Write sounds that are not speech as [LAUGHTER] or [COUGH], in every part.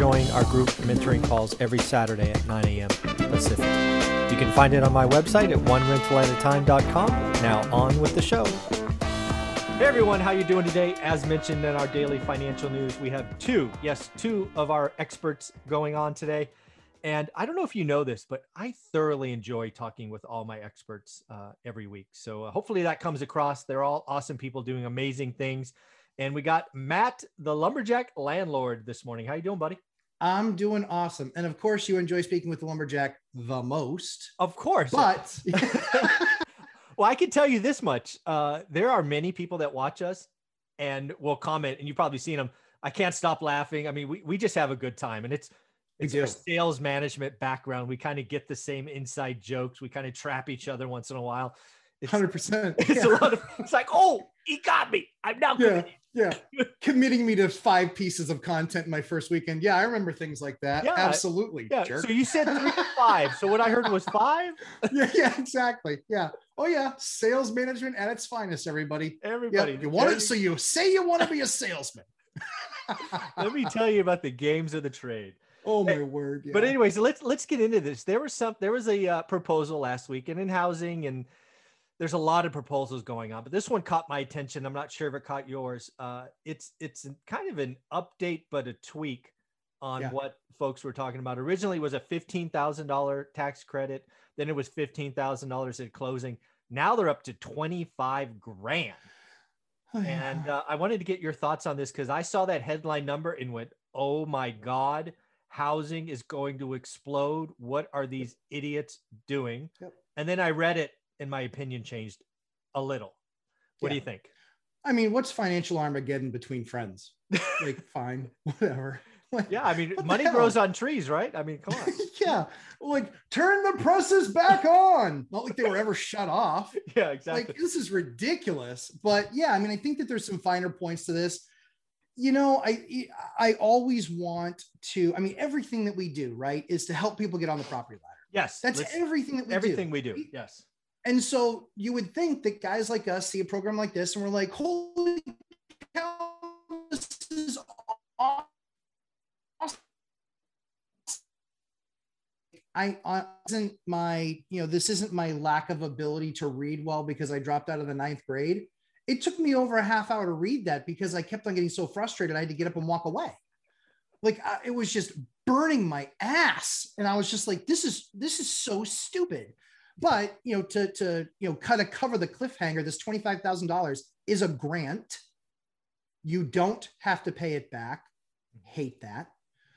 join our group mentoring calls every Saturday at 9 a.m. Pacific. You can find it on my website at onerentalatatime.com. Now on with the show. Hey everyone, how you doing today? As mentioned in our daily financial news, we have two, yes, two of our experts going on today. And I don't know if you know this, but I thoroughly enjoy talking with all my experts uh, every week. So uh, hopefully that comes across. They're all awesome people doing amazing things. And we got Matt, the lumberjack landlord, this morning. How you doing, buddy? I'm doing awesome. And of course, you enjoy speaking with the lumberjack the most. Of course. But [LAUGHS] well, I can tell you this much. Uh, there are many people that watch us and will comment, and you've probably seen them. I can't stop laughing. I mean, we, we just have a good time. And it's it's our sales management background. We kind of get the same inside jokes. We kind of trap each other once in a while. Hundred percent. It's yeah. a lot of. It's like, oh, he got me. I'm now. Yeah, yeah. Committing me to five pieces of content in my first weekend. Yeah, I remember things like that. Yeah, Absolutely. Yeah. jerk. So you said three to five. So what I heard was five. [LAUGHS] yeah, yeah, exactly. Yeah. Oh yeah, sales management at its finest, everybody. Everybody. Yeah, you want it, so you say you want to be a salesman. [LAUGHS] Let me tell you about the games of the trade. Oh my word! But yeah. anyways, let's let's get into this. There was some there was a uh, proposal last week, and in housing, and there's a lot of proposals going on. But this one caught my attention. I'm not sure if it caught yours. Uh, it's it's kind of an update, but a tweak on Yeah. what folks were talking about. Originally, it was a fifteen thousand dollar tax credit. Then it was fifteen thousand dollars at closing. Now they're up to twenty five grand. [SIGHS] And uh, I wanted to get your thoughts on this because I saw that headline number and went, "Oh my God, housing is going to explode! What are these idiots doing?" Yep. And then I read it, and my opinion changed a little. What do you think? I mean, what's financial Armageddon between friends? Like, [LAUGHS] fine, whatever. Like, Yeah, I mean, money grows on trees, right? I mean, come on. [LAUGHS] yeah, like turn the presses back on. Not like they were ever shut off. [LAUGHS] yeah, exactly. Like this is ridiculous. But yeah, I mean, I think that there's some finer points to this. You know, I I always want to. I mean, everything that we do, right, is to help people get on the property ladder. yes, That's everything that we do. everything do. we do. Yes. And so you would think that guys like us see a program like this and we're like, holy cow, this is awesome. I uh, isn't my, you know, this isn't my lack of ability to read well because I dropped out of the ninth grade. It took me over a half hour to read that because I kept on getting so frustrated. I had to get up and walk away. Like I, it was just burning my ass. And I was just like, this is, this is so stupid but you know to to you know kind of cover the cliffhanger this $25000 is a grant you don't have to pay it back hate that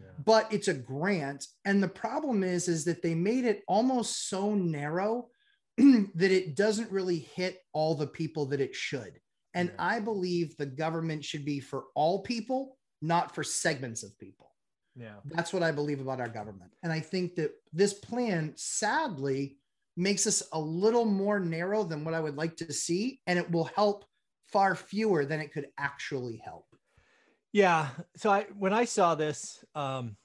Yeah. but it's a grant and the problem is is that they made it almost so narrow [CLEARS THROAT] that it doesn't really hit all the people that it should and Yeah. i believe the government should be for all people not for segments of people Yeah. that's what I believe about our government. And I think that this plan sadly makes us a little more narrow than what I would like to see. And it will help far fewer than it could actually help. Yeah. So I when I saw this, um,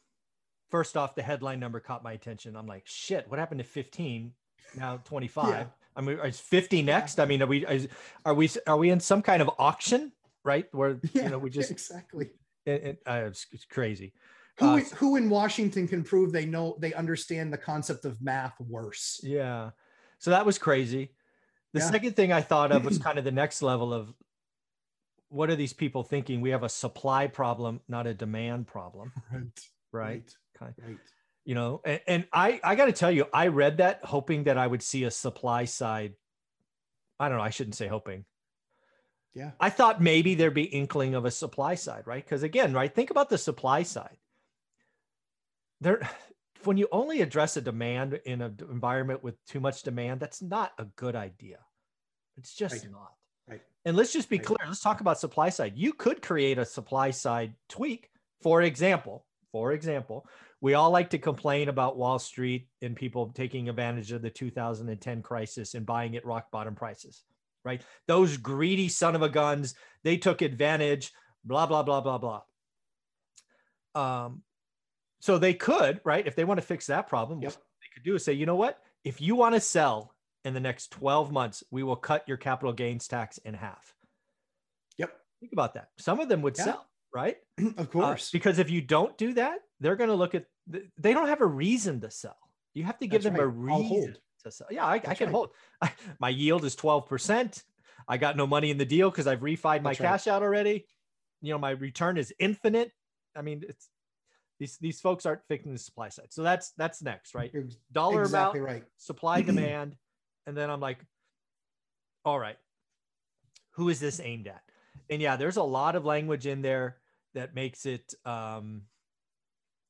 first off, the headline number caught my attention. I'm like, shit, what happened to 15? Now 25. Yeah. I mean, is 50 next? I mean, are we is, are we are we in some kind of auction, right? Where you know we just [LAUGHS] exactly. it, it, uh, it's, it's crazy. Who, Uh, who in Washington can prove they know they understand the concept of math worse? Yeah. So that was crazy. The Yeah. second thing I thought of was [CLEARS THROAT] kind of the next level of what are these people thinking? We have a supply problem, not a demand problem, [LAUGHS] Right. right? Kind Right. you know and, and i i got to tell you i read that hoping that i would see a supply side i don't know i shouldn't say hoping Yeah. i thought maybe there'd be inkling of a supply side right because again right think about the supply side there [SIGHS] when you only address a demand in an environment with too much demand that's not a good idea it's just Right. not Right. and let's just be Right. clear let's talk about supply side you could create a supply side tweak for example for example we all like to complain about Wall Street and people taking advantage of the 2010 crisis and buying at rock bottom prices, right? Those greedy son of a guns, they took advantage, blah, blah, blah, blah, blah. Um, so they could, right? If they want to fix that problem, Yep. what they could do is say, you know what? If you want to sell in the next 12 months, we will cut your capital gains tax in half. Yep. Think about that. Some of them would Yeah. sell, right? [CLEARS THROAT] of Uh, course. because if you don't do that, they're going to look at, th- they don't have a reason to sell. You have to give That's them a right. I'll reason to sell. Yeah, I, I can right. hold. I, [LAUGHS] my yield is 12%. I got no money in the deal because I've refied my That's right. cash out already. You know, my return is infinite. I mean, it's these these folks aren't fixing the supply side. So that's that's next, right? You're Dollar exactly amount, right. supply demand, and then I'm like, all right, who is this aimed at? And yeah, there's a lot of language in there that makes it, um,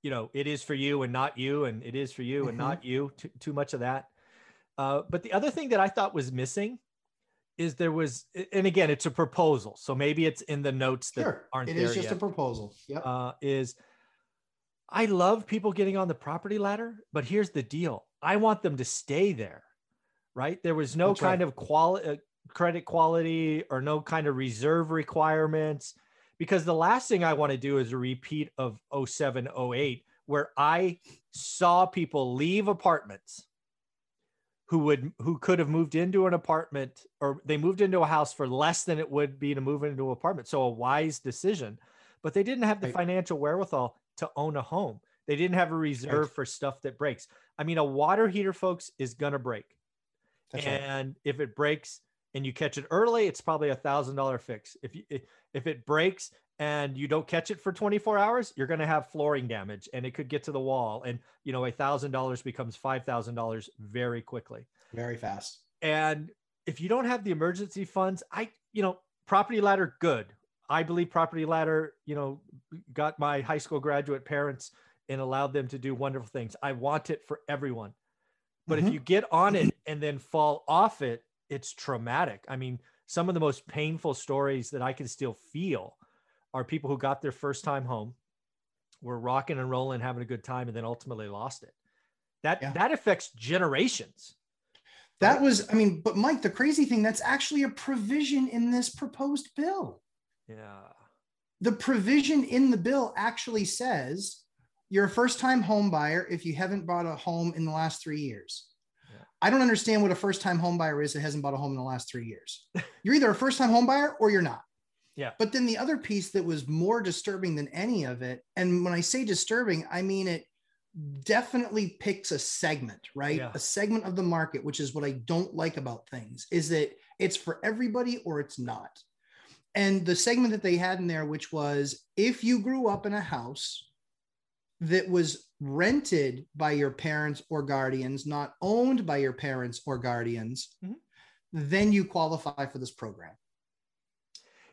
you know, it is for you and not you, and it is for you and Mhm. not you. Too, too much of that. Uh, but the other thing that I thought was missing is there was, and again, it's a proposal, so maybe it's in the notes that Sure. aren't It is just yet a proposal. Yeah. uh, is I love people getting on the property ladder, but here's the deal: I want them to stay there. Right? There was no That's right. kind of quality, uh, credit quality, or no kind of reserve requirements, because the last thing I want to do is a repeat of 07, 08, where I saw people leave apartments who would who could have moved into an apartment or they moved into a house for less than it would be to move into an apartment. So a wise decision, but they didn't have the Right. financial wherewithal to own a home. They didn't have a reserve for stuff that breaks. I mean, a water heater, folks, is gonna break. That's right. and if it breaks and you catch it early, it's probably a thousand dollar fix. If you if it breaks and you don't catch it for 24 hours, you're going to have flooring damage and it could get to the wall. And you know, a thousand dollars becomes five thousand dollars very quickly. Very fast. And if you don't have the emergency funds, I you know, property ladder, good. I believe property ladder, you know, got my high school graduate parents and allowed them to do wonderful things. I want it for everyone. But if Mhm. you get on it and then fall off it, it's traumatic. I mean, some of the most painful stories that I can still feel are people who got their first time home, were rocking and rolling, having a good time, and then ultimately lost it. That Yeah. that affects generations. That was, I mean, but Mike, the crazy thing, that's actually a provision in this proposed bill. Yeah. The provision in the bill actually says you're a first time home buyer if you haven't bought a home in the last three years. Yeah. I don't understand what a first time home buyer is that hasn't bought a home in the last three years. [LAUGHS] You're either a first time home buyer or you're not. Yeah. But then the other piece that was more disturbing than any of it, and when I say disturbing, I mean it definitely picks a segment, right? Yeah. A segment of the market, which is what I don't like about things, is that it's for everybody or it's not. And the segment that they had in there, which was if you grew up in a house that was rented by your parents or guardians, not owned by your parents or guardians, Mhm. then you qualify for this program.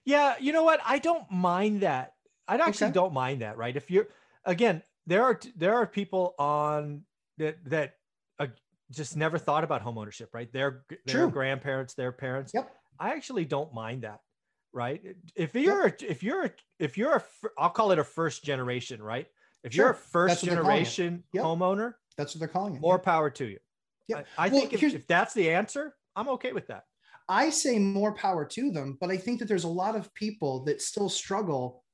Yeah, you know what? I don't mind that. I actually Okay. don't mind that, right? If you're again, there are there are people on that that uh, just never thought about home ownership, right? Their their True. grandparents, their parents. Yep. I actually don't mind that, right? If you're a, if you're if you're a I'll call it a first generation, right? If you're a first That's what they're calling it. generation Yep. homeowner, That's what they're calling it. more Yeah. power to you. Yeah, I, I Well, think if, if that's the answer, I'm okay with that. I say more power to them, but I think that there's a lot of people that still struggle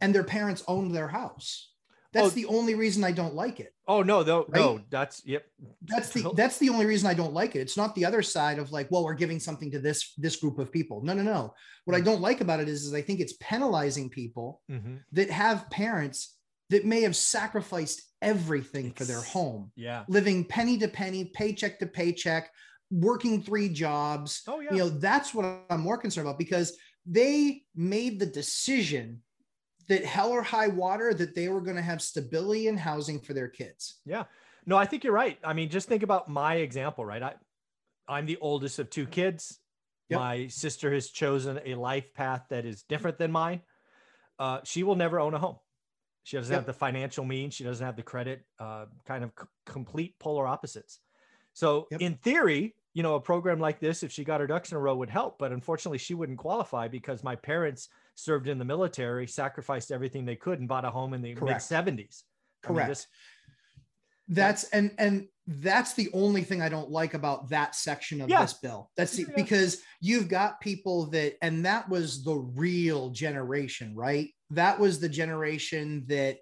and their parents owned their house. That's Oh. the only reason I don't like it. Oh no, no, no, that's yep. That's the that's the only reason I don't like it. It's not the other side of like, well, we're giving something to this this group of people. No, no, no. What Mm. I don't like about it is, is I think it's penalizing people Mhm. that have parents that may have sacrificed everything for their home, Yeah. living penny to penny, paycheck to paycheck, working three jobs. Oh yeah. You know, that's what I'm more concerned about because they made the decision that hell or high water that they were going to have stability in housing for their kids. Yeah. No, I think you're right. I mean, just think about my example, right? I, I'm the oldest of two kids. Yep. My sister has chosen a life path that is different than mine. Uh, she will never own a home. She doesn't Yep. have the financial means. She doesn't have the credit. Uh, kind of c- complete polar opposites. So, Yep. in theory, you know, a program like this, if she got her ducks in a row, would help. But unfortunately, she wouldn't qualify because my parents served in the military, sacrificed everything they could, and bought a home in the mid Correct. 70s. I mean, Correct. this- That's and and that's the only thing I don't like about that section of Yeah. this bill. That's the, Yeah. because you've got people that, and that was the real generation, right? That was the generation that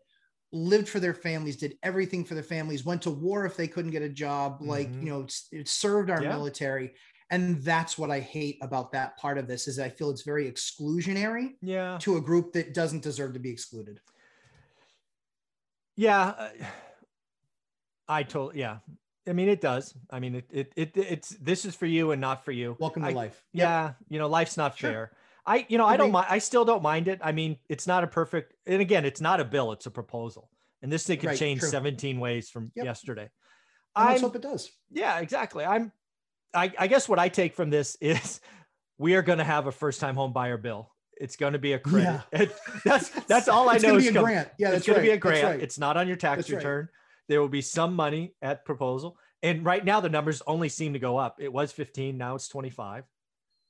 lived for their families, did everything for their families, went to war if they couldn't get a job, like Mhm. you know, it served our Yeah. military. And that's what I hate about that part of this is I feel it's very exclusionary Yeah. to a group that doesn't deserve to be excluded. Yeah. uh, I told, yeah. I mean, it does. I mean, it, it, it, it's, this is for you and not for you. Welcome to I- life. Yep. Yeah. You know, life's not Sure. fair. I, you know, I don't mind. I still don't mind it. I mean, it's not a perfect, and again, it's not a bill, it's a proposal. And this thing can Right, change true. 17 ways from Yep. yesterday. And let's hope it does. yeah, exactly. I'm, I, I guess what I take from this is [LAUGHS] we are going to have a first time home buyer bill. It's going to be a credit. It- [LAUGHS] that's, [LAUGHS] that's all I know. it's know gonna is be a grant. Yeah, it's going right. to be a grant. right. It's not on your tax That's return. There will be some money at proposal. And right now the numbers only seem to go up. It was 15, now it's 25.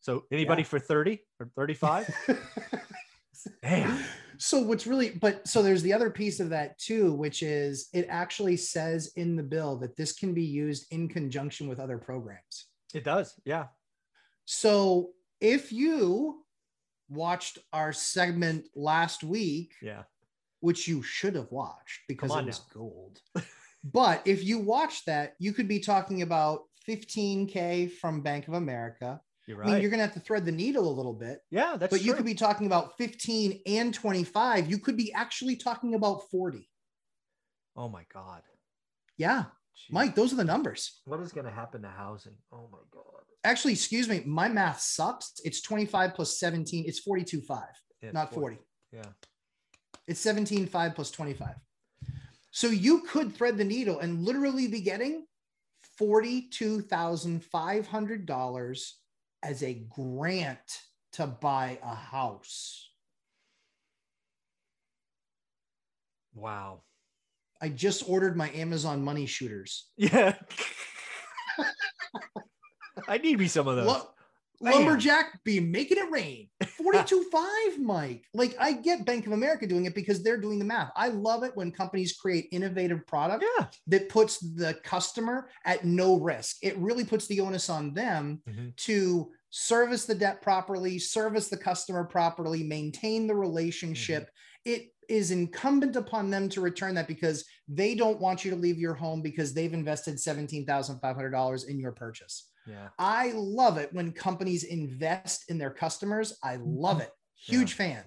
So anybody Yeah. for 30 or 35? [LAUGHS] Damn. so what's really but so there's the other piece of that too which is it actually says in the bill that this can be used in conjunction with other programs It does. Yeah. so if you watched our segment last week Yeah. which you should have watched because it was gold [LAUGHS] but if you watched that you could be talking about 15k from bank of america You're i mean you're going to have to thread the needle a little bit yeah, that's but you could be talking about 15 and 25 you could be actually talking about 40 Oh my God. yeah Jeez. mike those are the numbers What is going to happen to housing? Oh my God. actually excuse me my math sucks it's 25 plus 17 it's 42 5 Yeah, not 40 Yeah. it's 17 5 plus 25 so you could thread the needle and literally be getting $42500 as a grant to buy a house Wow. i just ordered my amazon money shooters Yeah. [LAUGHS] I need me some of those. Lumberjack be making it rain. 42.5, [LAUGHS] Mike. Like I get Bank of America doing it because they're doing the math. I love it when companies create innovative product Yeah. that puts the customer at no risk. It really puts the onus on them Mhm. to service the debt properly, service the customer properly, maintain the relationship. It is incumbent upon them to return that because they don't want you to leave your home because they've invested $17,500 in your purchase. Yeah. I love it when companies invest in their customers. I love it. Huge fan.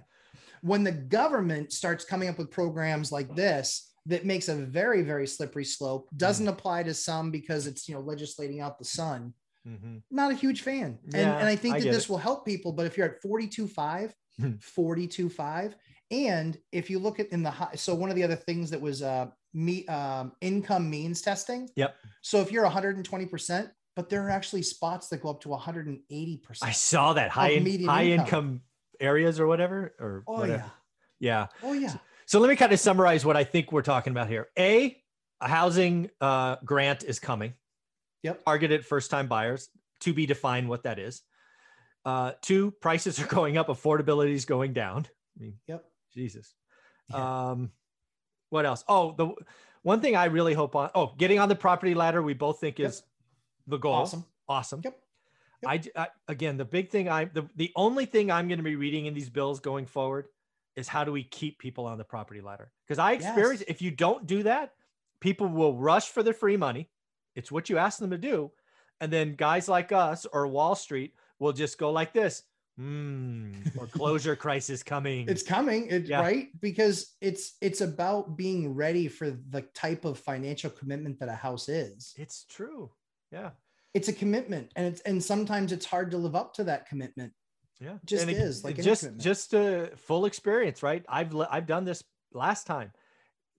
When the government starts coming up with programs like this that makes a very, very slippery slope, doesn't apply to some because it's, you know, legislating out the sun. Mhm. Not a huge fan. And, Yeah, and I think I that this it. will help people. But if you're at 42.5, Hmm. 42.5, and if you look at in the high, so one of the other things that was uh, me, um, income means testing. Yep. So if you're 120%, but there are actually spots that go up to 180%. I saw that high in, high income. income areas or whatever or Oh whatever. yeah. Yeah. Oh yeah. So let me kind of summarize what I think we're talking about here. A, a housing uh, grant is coming. Yep. Targeted first time buyers to be defined what that is. Uh, two, prices are going up, affordability is going down. I mean, Yep. Jesus. Yeah. Um, what else? Oh, the one thing I really hope on. Oh, getting on the property ladder. We both think Yep. The goal. Awesome. Awesome. Yep. Yep. I, I- again, the big thing I the, the only thing I'm going to be reading in these bills going forward is how do we keep people on the property ladder? Because I experience Yes. if you don't do that, people will rush for the free money. It's what you ask them to do, and then guys like us or Wall Street will just go like this. Hmm, foreclosure [LAUGHS] crisis coming. It's coming, it, Yeah. right? Because it's it's about being ready for the type of financial commitment that a house is. it's true. Yeah. It's a commitment, and it's and sometimes it's hard to live up to that commitment. Yeah, Just And it- is, like just commitment. just a full experience, right? I've I've done this last time.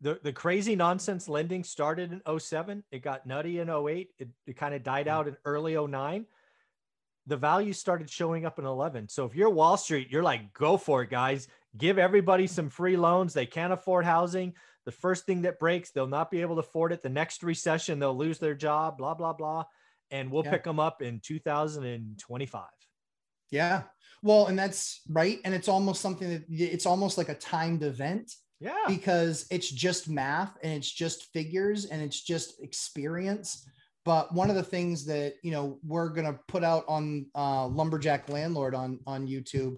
The the crazy nonsense lending started in 07. It got nutty in 08. It, it kind of died Mm. out in early 09. The value started showing up in 11. So if you're Wall Street, you're like, go for it, guys. Give everybody some free loans. They can't afford housing. The first thing that breaks, they'll not be able to afford it. The next recession, they'll lose their job. Blah blah blah. And we'll Yeah. pick them up in 2025. Yeah. Well, and that's right. And it's almost something that it's almost like a timed event Yeah. because it's just math and it's just figures and it's just experience. But one of the things that you know we're gonna put out on uh, Lumberjack Landlord on on YouTube,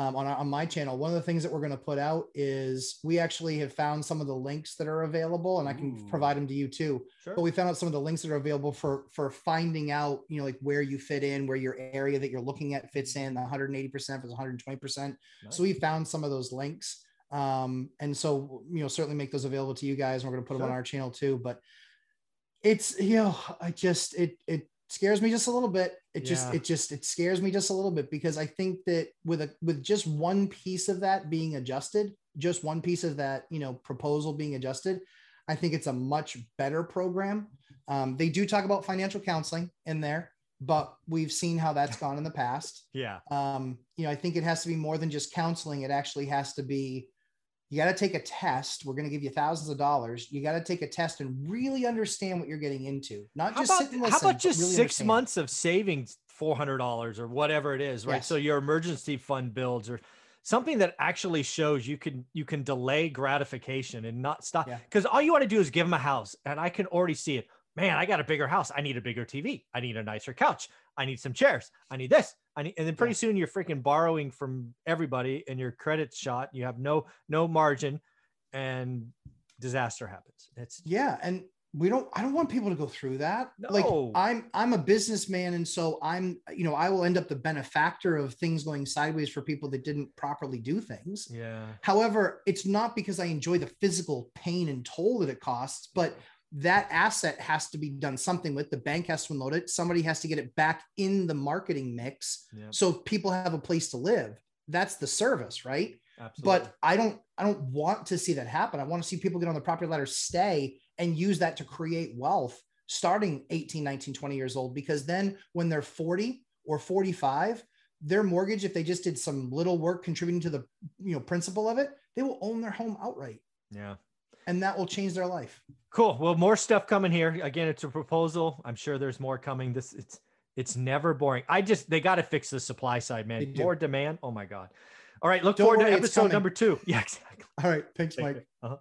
um, on on my channel, one of the things that we're gonna put out is we actually have found some of the links that are available, and I can Ooh. provide them to you too. Sure. But we found out some of the links that are available for for finding out, you know, like where you fit in, where your area that you're looking at fits in, the 180 percent versus 120 percent. So we found some of those links. Um, and so, you know, certainly make those available to you guys. And we're going to put them on our channel too. But it's, you know, I just, it, it scares me just a little bit. It just, it just, it scares me just a little bit because I think that with a, with just one piece of that being adjusted, just one piece of that, you know, proposal being adjusted, I think it's a much better program. Um, they do talk about financial counseling in there, but we've seen how that's gone in the past [LAUGHS] yeah. um, you know, I think it has to be more than just counseling. It actually has to be, you got to take a test. We're going to give you thousands of dollars. You got to take a test and really understand what you're getting into. Not How just about, sit and how about just really six months of savings, four hundred dollars or whatever it is, right? Yes. So your emergency fund builds or something that actually shows you can you can delay gratification and not stop. Yeah. Because all you want to do is give them a house, and I can already see it. Man, I got a bigger house. I need a bigger TV. I need a nicer couch. I need some chairs. I need this. I need, and then pretty Yeah. soon you're freaking borrowing from everybody, and your credit's shot. You have no no margin, and disaster happens. It's Yeah, and we don't. I don't want people to go through that. No. Like I'm, I'm a businessman, and so I'm. You know, I will end up the benefactor of things going sideways for people that didn't properly do things. yeah. However, it's not because I enjoy the physical pain and toll that it costs, but that asset has to be done something with. The bank has to unload it. Somebody has to get it back in the marketing mix Yeah. so people have a place to live. That's the service, right? Absolutely. But I don't I don't want to see that happen. I want to see people get on the property ladder, stay and use that to create wealth starting 18, 19, 20 years old because then when they're 40 or 45, their mortgage if they just did some little work contributing to the you know principal of it, they will own their home outright yeah. And that will change their life. Cool. Well, more stuff coming here. Again, it's a proposal. I'm sure there's more coming. This it's it's never boring. I just they got to fix the supply side, man. More demand. Oh my god. All right, look Don't forward worry, to episode number two. [LAUGHS] Yeah, exactly. All right, thanks Mike. Uh-huh.